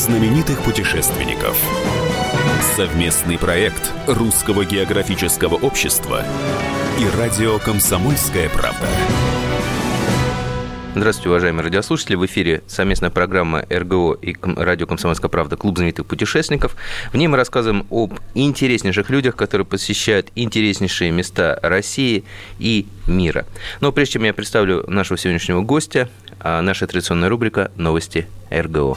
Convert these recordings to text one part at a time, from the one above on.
знаменитых путешественников. Совместный проект Русского географического общества и радио «Комсомольская правда». Здравствуйте, уважаемые радиослушатели. В эфире совместная программа РГО и радио «Комсомольская правда» «Клуб знаменитых путешественников». В ней мы рассказываем об интереснейших людях, которые посещают интереснейшие места России и мира. Но прежде чем я представлю нашего сегодняшнего гостя, а, наша традиционная рубрика «Новости РГО».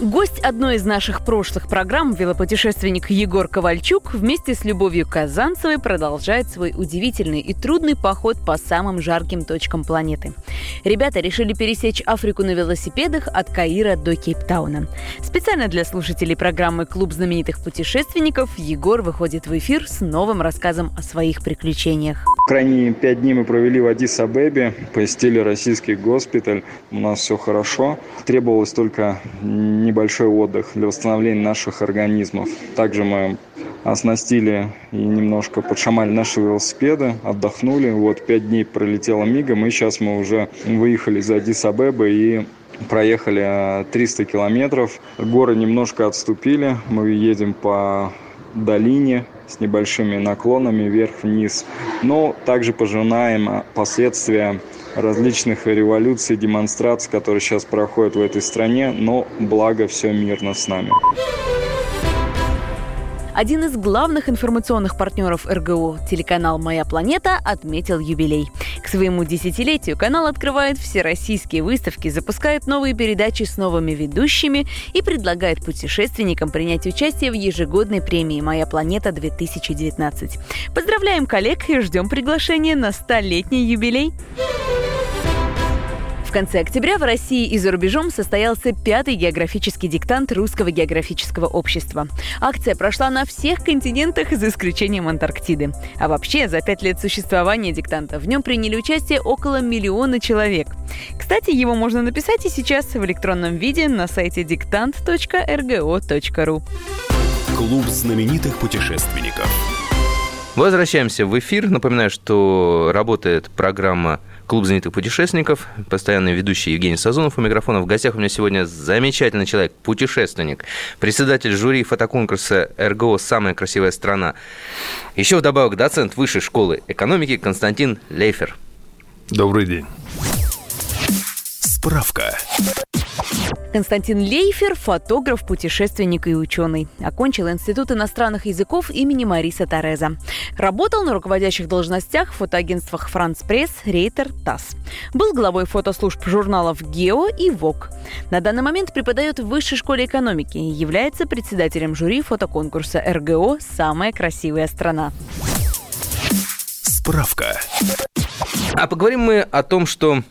Гость одной из наших прошлых программ, велопутешественник Егор Ковальчук, вместе с Любовью Казанцевой продолжает свой удивительный и трудный поход по самым жарким точкам планеты. Ребята решили пересечь Африку на велосипедах от Каира до Кейптауна. Специально для слушателей программы «Клуб знаменитых путешественников» Егор выходит в эфир с новым рассказом о своих приключениях. Крайние пять дней мы провели в Адис-Абебе, посетили российский госпиталь. У нас все хорошо. Требовалось только небольшой отдых для восстановления наших организмов. Также мы оснастили и немножко подшамали наши велосипеды, отдохнули. Вот пять дней пролетело мигом, и сейчас мы уже выехали из Адис-Абебы и проехали 300 километров. Горы немножко отступили, мы едем по долине с небольшими наклонами вверх-вниз. Но также пожинаем последствия различных революций, демонстраций, которые сейчас проходят в этой стране, но благо все мирно с нами. Один из главных информационных партнеров РГО, телеканал «Моя планета», отметил юбилей. К своему десятилетию канал открывает всероссийские выставки, запускает новые передачи с новыми ведущими и предлагает путешественникам принять участие в ежегодной премии «Моя планета-2019». Поздравляем коллег и ждем приглашения на столетний юбилей. В конце октября в России и за рубежом состоялся пятый географический диктант Русского географического общества. Акция прошла на всех континентах за исключением Антарктиды. А вообще, за пять лет существования диктанта в нем приняли участие около миллиона человек. Кстати, его можно написать и сейчас в электронном виде на сайте диктант.рго.ру. Клуб знаменитых путешественников. Возвращаемся в эфир. Напоминаю, что работает программа Клуб знаменитых путешественников, постоянный ведущий Евгений Сазонов у микрофона. В гостях у меня сегодня замечательный человек, путешественник, председатель жюри фотоконкурса РГО «Самая красивая страна». Еще вдобавок доцент Высшей школы экономики Константин Лейфер. Добрый день. Справка. Константин Лейфер – фотограф, путешественник и ученый. Окончил Институт иностранных языков имени Мариса Тореза. Работал на руководящих должностях в фотоагентствах «Франц Пресс», «Рейтер», «ТАСС». Был главой фотослужб журналов «Гео» и «Вок». На данный момент преподает в Высшей школе экономики и является председателем жюри фотоконкурса РГО «Самая красивая страна». Справка. А поговорим мы о том, что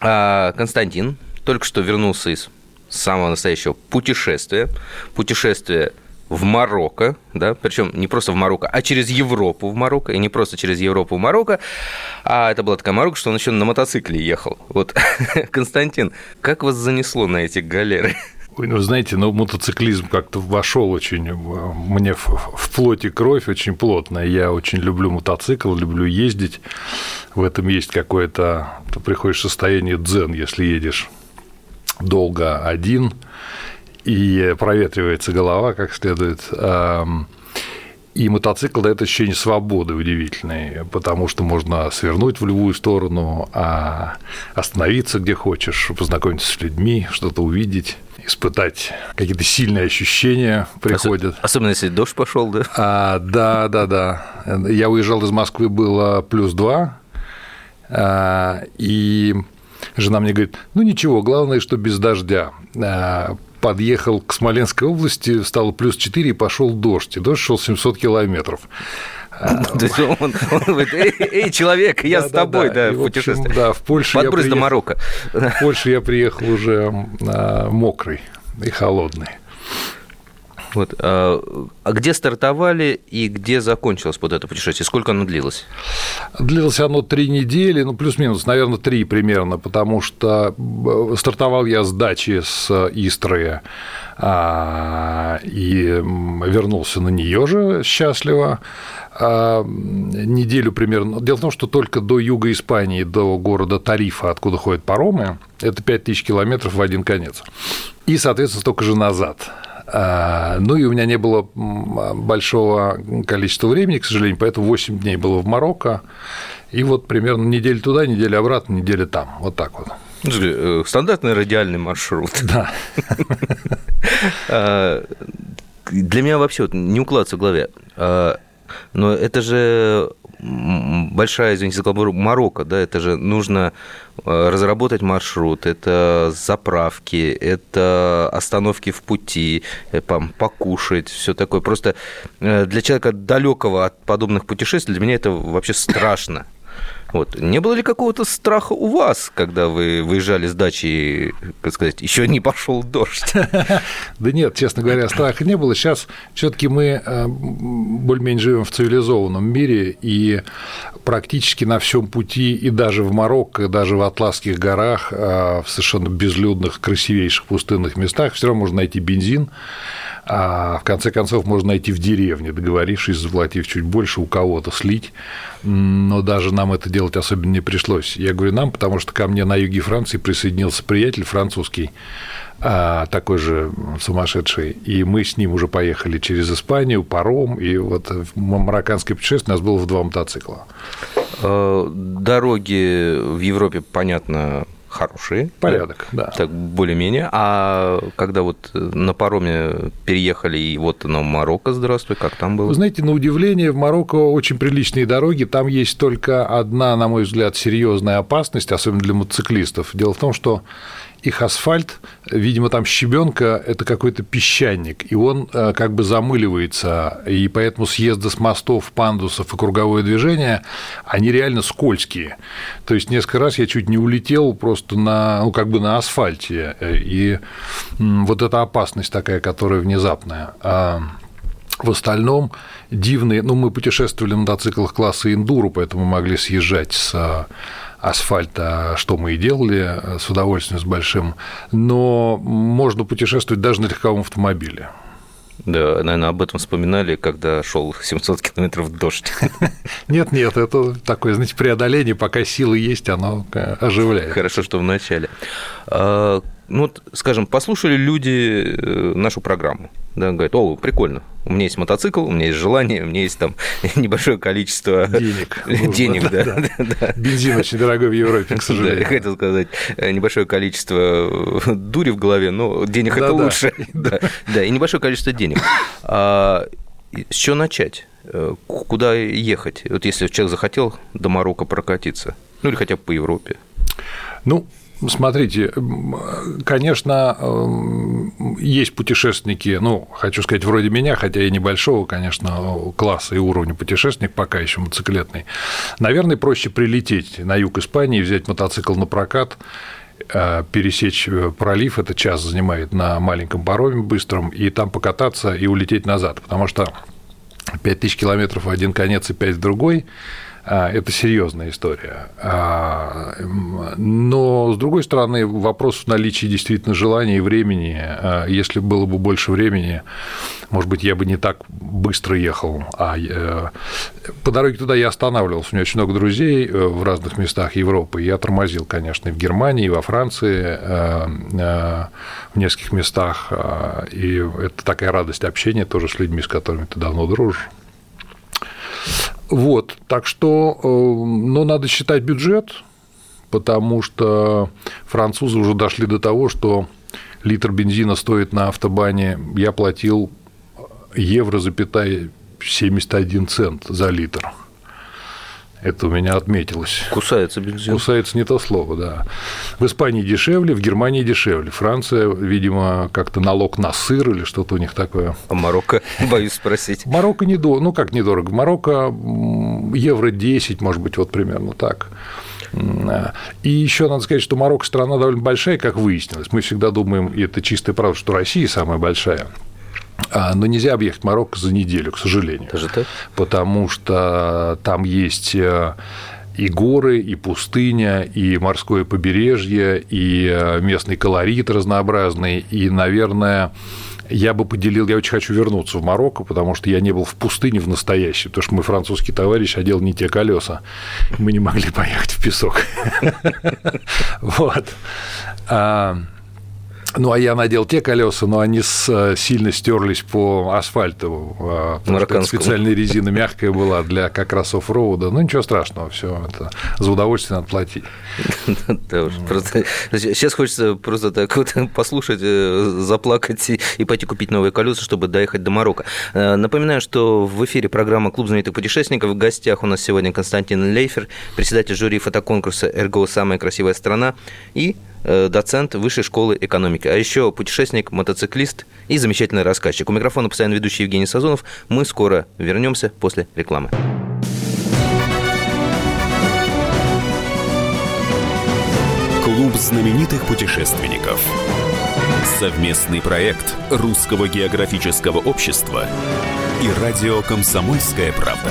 а, Константин только что вернулся из самого настоящего путешествия. Путешествие в Марокко, да, причем не просто в Марокко, а через Европу в Марокко, и не просто через Европу в Марокко, а это была такая Марокко, что он еще на мотоцикле ехал. Вот, Константин, как вас занесло на эти галеры? Ой, ну, знаете, ну, мотоциклизм как-то вошел очень э, мне в, в плоть и кровь очень плотно. Я очень люблю мотоцикл, люблю ездить. В этом есть какое-то... Ты приходишь в состояние дзен, если едешь долго один, и проветривается голова как следует. И мотоцикл дает ощущение свободы удивительной, потому что можно свернуть в любую сторону, а остановиться где хочешь, познакомиться с людьми, что-то увидеть, испытать какие-то сильные ощущения приходят. Особенно если дождь пошел, да? А, да, да, да. Я уезжал из Москвы, было плюс два, а, и Жена мне говорит, ну ничего, главное, что без дождя. А, подъехал к Смоленской области, стало плюс 4 и пошел дождь. И дождь шел 700 километров. То есть он, он говорит, эй, эй, человек, я да, с тобой, да, да, да путешествие. Да, в Польшу Подбрось я приехал, до Марокко. В Польшу я приехал уже мокрый и холодный. Вот. А, а где стартовали и где закончилось вот это путешествие? Сколько оно длилось? Длилось оно три недели, ну, плюс-минус, наверное, три примерно, потому что э, стартовал я с дачи с Истры а, и вернулся на нее же счастливо. А, неделю примерно. Дело в том, что только до юга Испании, до города Тарифа, откуда ходят паромы, это 5000 километров в один конец. И, соответственно, столько же назад. А, ну и у меня не было большого количества времени, к сожалению, поэтому 8 дней было в Марокко. И вот примерно неделю туда, неделю обратно, неделя там. Вот так вот. Э, стандартный радиальный маршрут. Да. А, для меня вообще не укладывается в голове. А, но это же большая, извините за каламбур, Марокко, да, это же нужно э, разработать маршрут, это заправки, это остановки в пути, э, покушать, все такое. Просто э, для человека далекого от подобных путешествий для меня это вообще страшно. Вот. Не было ли какого-то страха у вас, когда вы выезжали с дачи, как сказать, еще не пошел дождь? Да нет, честно говоря, страха не было. Сейчас все-таки мы э, более-менее живем в цивилизованном мире, и практически на всем пути, и даже в Марокко, даже в Атласских горах, э, в совершенно безлюдных, красивейших пустынных местах, все равно можно найти бензин а в конце концов можно найти в деревне, договорившись, заплатив чуть больше, у кого-то слить, но даже нам это делать особенно не пришлось. Я говорю нам, потому что ко мне на юге Франции присоединился приятель французский, а, такой же сумасшедший, и мы с ним уже поехали через Испанию, паром, и вот марокканское путешествие у нас было в два мотоцикла. Э, дороги в Европе, понятно, хорошие. Порядок, да. да. Так, более-менее. А когда вот на пароме переехали, и вот на Марокко, здравствуй, как там было? Вы знаете, на удивление, в Марокко очень приличные дороги. Там есть только одна, на мой взгляд, серьезная опасность, особенно для мотоциклистов. Дело в том, что их асфальт, видимо, там щебенка – это какой-то песчаник, и он э, как бы замыливается, и поэтому съезды с мостов, пандусов и круговое движение, они реально скользкие. То есть несколько раз я чуть не улетел просто на, ну, как бы на асфальте, и вот эта опасность такая, которая внезапная. А в остальном дивные, ну, мы путешествовали на мотоциклах класса эндуро, поэтому могли съезжать с асфальта, что мы и делали с удовольствием, с большим, но можно путешествовать даже на легковом автомобиле. Да, наверное, об этом вспоминали, когда шел 700 километров дождь. Нет, нет, это такое, знаете, преодоление, пока силы есть, оно э, оживляет. Хорошо, что в начале. Ну, вот, скажем, послушали люди э, нашу программу, да, говорят, о, прикольно, у меня есть мотоцикл, у меня есть желание, у меня есть там небольшое количество денег. Денег, да, да, да. Бензин очень дорогой в Европе, к сожалению. Да, я хотел сказать, э, небольшое количество дури в голове, но денег это лучше. Да, да, и небольшое количество денег. А, с чего начать? Э, куда ехать? Вот если человек захотел до Марокко прокатиться, ну или хотя бы по Европе. Ну, Смотрите, конечно, есть путешественники, ну, хочу сказать, вроде меня, хотя и небольшого, конечно, класса и уровня путешественник, пока еще мотоциклетный. Наверное, проще прилететь на юг Испании, взять мотоцикл на прокат, э, пересечь э, пролив, это час занимает на маленьком пароме быстром, и там покататься и улететь назад, потому что 5000 километров в один конец и 5 в другой – это серьезная история. А, но, с другой стороны, вопрос в наличии действительно желания и времени. А, если было бы больше времени, может быть, я бы не так быстро ехал. А э, по дороге туда я останавливался. У меня очень много друзей э, в разных местах Европы. Я тормозил, конечно, и в Германии, и во Франции, э, в нескольких местах. И это такая радость общения тоже с людьми, с которыми ты давно дружишь. Вот, так что, э, но надо считать бюджет, потому что французы уже дошли до того, что литр бензина стоит на автобане, я платил евро, запятая 71 цент за литр. Это у меня отметилось. Кусается бензин. Кусается не то слово, да. В Испании дешевле, в Германии дешевле. Франция, видимо, как-то налог на сыр или что-то у них такое. А Марокко, боюсь спросить. Марокко недорого. Ну, как недорого? Марокко евро 10, может быть, вот примерно так. И еще надо сказать, что Марокко страна довольно большая, как выяснилось. Мы всегда думаем, и это чистая правда, что Россия самая большая. А, но нельзя объехать Марокко за неделю, к сожалению. Даже так? Потому что там есть э, и горы, и пустыня, и морское побережье, и э, местный колорит разнообразный, и, наверное, я бы поделил, я очень хочу вернуться в Марокко, потому что я не был в пустыне в настоящей, потому что мой французский товарищ одел не те колеса. Мы не могли поехать в песок. Вот. Ну, а я надел те колеса, но они с, сильно стерлись по асфальту. А, специальная резина мягкая была для как раз оффроуда. Ну, ничего страшного, все это за удовольствие надо платить. Да уж, просто сейчас хочется просто так вот послушать, э, заплакать и пойти купить новые колеса, чтобы доехать до Марокко. Э, напоминаю, что в эфире программа «Клуб знаменитых путешественников». В гостях у нас сегодня Константин Лейфер, председатель жюри фотоконкурса «РГО. Самая красивая страна» и Э, доцент Высшей школы экономики, а еще путешественник, мотоциклист и замечательный рассказчик. У микрофона постоянно ведущий Евгений Сазонов. Мы скоро вернемся после рекламы. Клуб знаменитых путешественников. Совместный проект Русского географического общества и радио «Комсомольская правда».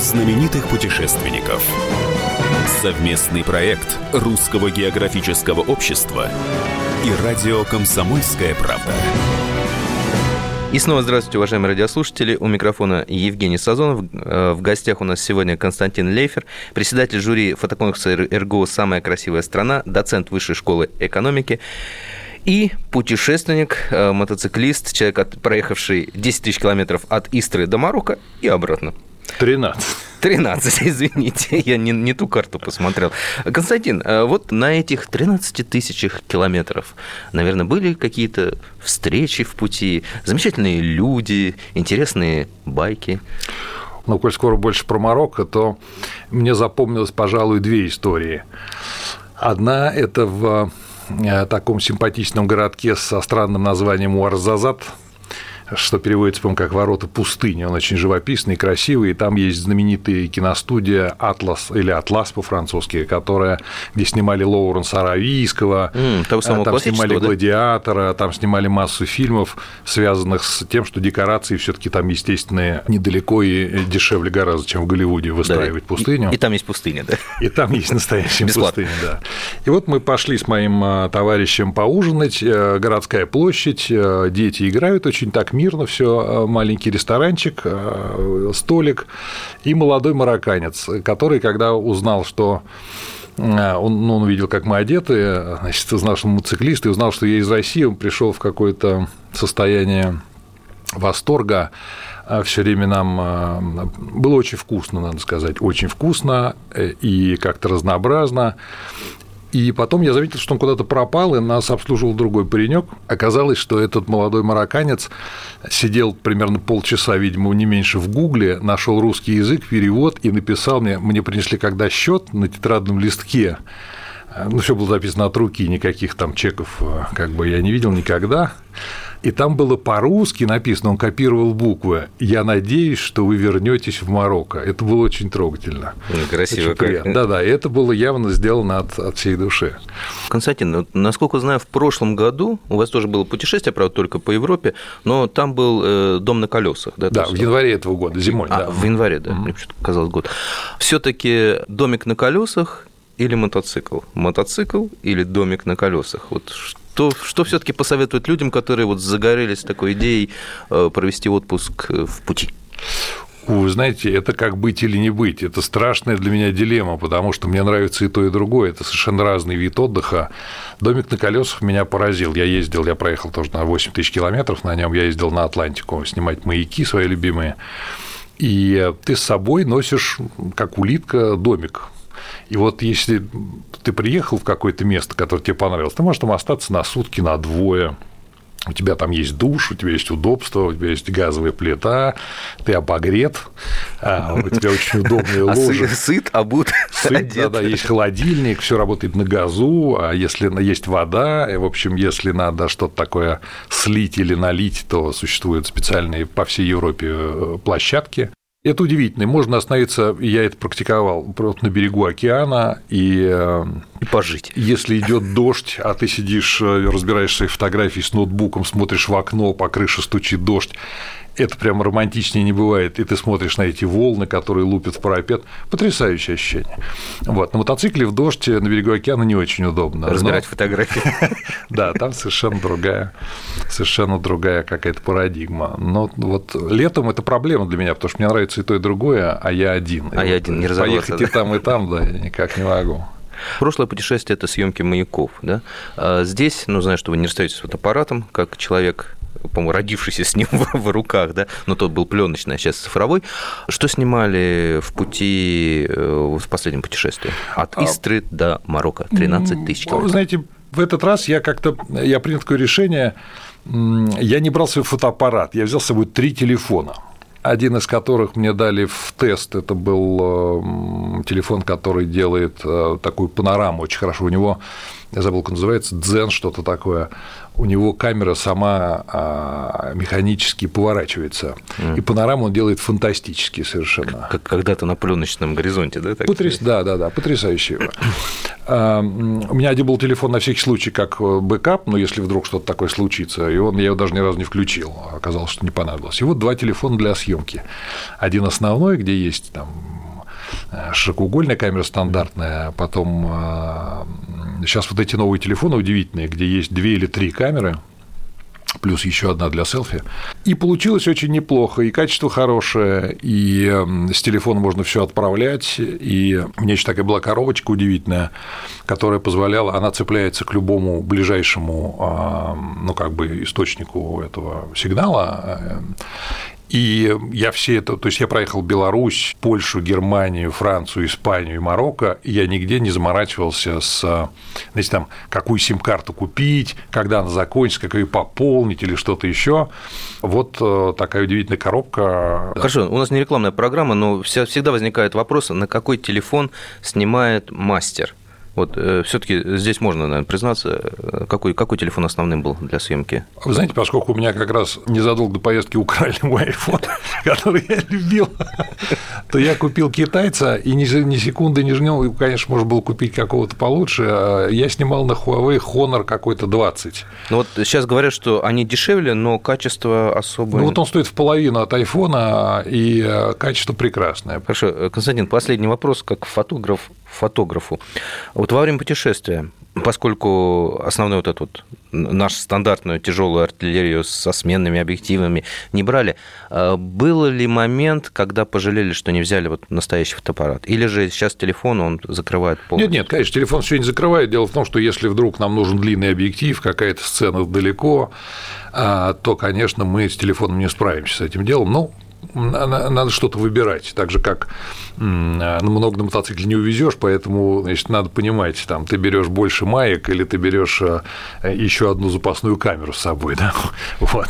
Знаменитых путешественников. Совместный проект Русского географического общества и радио «Комсомольская правда». И снова здравствуйте, уважаемые радиослушатели. У микрофона Евгений Сазонов. Э, в гостях у нас сегодня Константин Лейфер, председатель жюри фотоконкурса РГО «Самая красивая страна», доцент Высшей школы экономики и путешественник, э, мотоциклист, человек, проехавший 10 тысяч километров от Истры до Марокко и обратно. 13. 13, извините, я не, не ту карту посмотрел. Константин, э, вот на этих 13 тысячах километров, наверное, были какие-то встречи в пути, замечательные люди, интересные байки. Ну, коль скоро больше про Марокко, то мне запомнилось, пожалуй, две истории. Одна – это в э, таком симпатичном городке со странным названием Уарзазат – что переводится, по-моему, как «Ворота пустыни». Он очень живописный, красивый, и там есть знаменитая киностудия «Атлас» или «Атлас» по-французски, которая, где снимали Лоуренса Аравийского, mm, там снимали да? «Гладиатора», там снимали массу фильмов, связанных с тем, что декорации все таки там естественные недалеко и дешевле гораздо, чем в Голливуде выстраивать да, пустыню. И, и там есть пустыня, да? И там есть настоящая пустыня, да. И вот мы пошли с моим а, товарищем поужинать, э, городская площадь, э, дети играют очень так мирно все, э, маленький ресторанчик, э, столик и молодой марокканец, который, когда узнал, что э, он, ну, он увидел, как мы одеты, значит, узнал, что мы циклисты, узнал, что я из России, он пришел в какое-то состояние восторга, все время нам было очень вкусно, надо сказать, очень вкусно и как-то разнообразно. И потом я заметил, что он куда-то пропал, и нас обслуживал другой паренек. Оказалось, что этот молодой марокканец сидел примерно полчаса, видимо, не меньше в Гугле, нашел русский язык, перевод и написал мне, мне принесли когда счет на тетрадном листке, ну, все было записано от руки, никаких там чеков э, как бы я не видел никогда. И там было по-русски написано, он копировал буквы. Я надеюсь, что вы вернетесь в Марокко. Это было очень трогательно. Ну, красиво. Очень Да, да. И это было явно сделано от, от всей души. Константин, насколько знаю, в прошлом году у вас тоже было путешествие, правда, только по Европе, но там был э, дом на колесах, да? Да, в январе этого года, зимой. А, да. в январе, да. Мне почему-то казалось год. Все-таки домик на колесах или мотоцикл? Мотоцикл или домик на колесах? Вот что, что все-таки посоветует людям, которые вот загорелись такой идеей э, провести отпуск э, в пути? Вы знаете, это как быть или не быть. Это страшная для меня дилемма, потому что мне нравится и то, и другое. Это совершенно разный вид отдыха. Домик на колесах меня поразил. Я ездил, я проехал тоже на 8 тысяч километров на нем. Я ездил на Атлантику снимать маяки свои любимые. И ты с собой носишь, как улитка, домик И вот если ты приехал в какое-то место, которое тебе понравилось, ты можешь там остаться на сутки, на двое, у тебя там есть душ, у тебя есть удобство, у тебя есть газовая плита, ты обогрет, а, у тебя очень удобные а ложи. Сыт, обут, Сыт, да, да, есть холодильник, все работает на газу, а если есть вода, в общем, если надо что-то такое слить или налить, то существуют специальные по всей Европе э, площадки, это удивительно. Можно остановиться, я это практиковал, просто на берегу океана и, э, и пожить. Если идет дождь, а ты сидишь, э, разбираешь свои фотографии с ноутбуком, смотришь в окно, по крыше стучит дождь, это прям романтичнее не бывает, и ты смотришь на эти волны, которые лупят в парапет, потрясающее ощущение. Вот. На мотоцикле в дождь на берегу океана не очень удобно. Разбирать но... фотографии. Да, там совершенно другая, совершенно другая какая-то парадигма. Но вот летом это проблема для меня, потому что мне нравится и то, и другое, а я один. А я один, не разобраться. Поехать и там, и там, да, никак не могу. Прошлое путешествие – это съемки маяков. Да? А здесь, ну, знаю, что вы не расстаетесь с фотоаппаратом, как человек по-моему, родившийся с ним в, руках, да, но тот был пленочный, а сейчас цифровой. Что снимали в пути э, в последнем путешествии? От а Истры а... до Марокко, 13 тысяч километров. Вы знаете, в этот раз я как-то, я принял такое решение, я не брал свой фотоаппарат, я взял с собой три телефона один из которых мне дали в тест, это был телефон, который делает э, такую панораму очень хорошо. У него, я забыл, как называется, дзен, что-то такое у него камера сама а, механически поворачивается. Mm. И панораму он делает фантастически совершенно. Как когда-то на пленочном горизонте, да? Так Потряс... Да, да, да, потрясающе. А, у меня один был телефон на всякий случай как э, backup, но если вдруг что-то такое случится, и он, я его даже ни разу не включил, оказалось, что не понадобилось. И вот два телефона для съемки. Один основной, где есть там широкоугольная камера стандартная, потом сейчас э, вот эти новые телефоны удивительные, где есть две или три камеры, плюс еще одна для селфи. И получилось очень неплохо, и качество хорошее, и эм, с телефона можно все отправлять, и у меня еще такая была коробочка удивительная, которая позволяла, она цепляется к любому ближайшему, ну, как бы источнику этого сигнала, э, и я все это, то есть я проехал Беларусь, Польшу, Германию, Францию, Испанию и Марокко, и я нигде не заморачивался с, знаете, там, какую сим-карту купить, когда она закончится, как ее пополнить или что-то еще. Вот э, такая удивительная коробка. Хорошо, у нас не рекламная программа, но всегда возникает вопрос, на какой телефон снимает мастер? Вот э, все-таки здесь можно, наверное, признаться, э, какой, какой телефон основным был для съемки? Вы знаете, поскольку у меня как раз незадолго до поездки украли мой iPhone, который я любил, то я купил китайца и ни, ни секунды не жнил, конечно, можно было купить какого-то получше. А я снимал на Huawei Honor какой-то 20. Ну вот сейчас говорят, что они дешевле, но качество особое. Ну вот он стоит в половину от айфона, и э, качество прекрасное. Хорошо, Константин, последний вопрос, как фотограф фотографу. Вот во время путешествия, поскольку основной вот этот вот нашу стандартную тяжелую артиллерию со сменными объективами не брали, а был ли момент, когда пожалели, что не взяли вот настоящий фотоаппарат? Или же сейчас телефон, он закрывает полностью? Нет, нет, конечно, телефон все не закрывает. Дело в том, что если вдруг нам нужен длинный объектив, какая-то сцена далеко, а, то, конечно, мы с телефоном не справимся с этим делом. Ну, надо что-то выбирать, так же как много на мотоцикле не увезешь, поэтому значит, надо понимать, там ты берешь больше маек или ты берешь э, еще одну запасную камеру с собой, да, вот.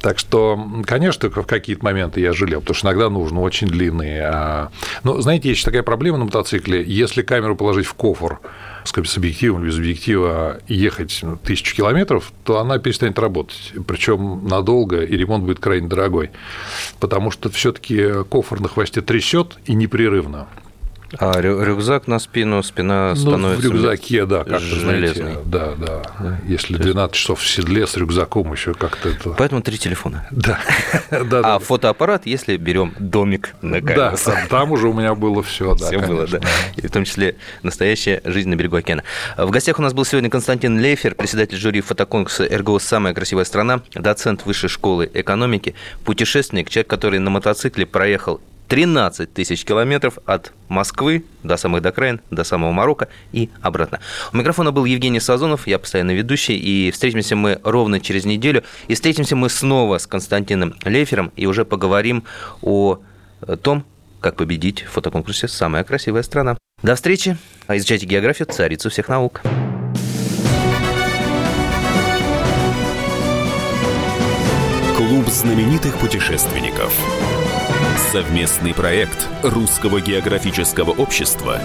Так что, конечно, в какие-то моменты я жалел, потому что иногда нужно очень длинные. А, но, знаете, есть такая проблема на мотоцикле, если камеру положить в кофр, с объективом, без объектива ехать ну, тысячу километров, то она перестанет работать. Причем надолго, и ремонт будет крайне дорогой. Потому что все-таки кофр на хвосте трясет и непрерывно. А рюкзак на спину, спина ну, становится... в рюкзаке, да, как-то, знаете, да, да, да. Если 12 часов в седле с рюкзаком еще как-то это... Поэтому три телефона. Да. да а фотоаппарат, если берем домик на камеру. Да, там уже у меня было все, да, Все было, да. И в том числе настоящая жизнь на берегу океана. В гостях у нас был сегодня Константин Лейфер, председатель жюри фотоконкурса «РГО. Самая красивая страна», доцент Высшей школы экономики, путешественник, человек, который на мотоцикле проехал 13 тысяч километров от Москвы до самых до окраин, до самого Марокко и обратно. У микрофона был Евгений Сазонов, я постоянно ведущий, и встретимся мы ровно через неделю. И встретимся мы снова с Константином Лейфером и уже поговорим о том, как победить в фотоконкурсе «Самая красивая страна». До встречи. Изучайте географию, царицу всех наук. Клуб знаменитых путешественников. Совместный проект Русского географического общества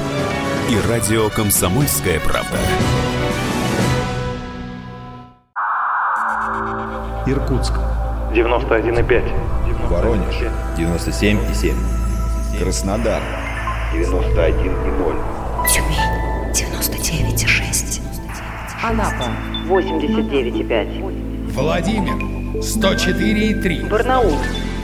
и радио «Комсомольская правда». Иркутск. 91,5. Воронеж. 97,7. Краснодар. 91,0. Тюмень. 99,6. Анапа. 89,5. Владимир. 104,3. Барнаул.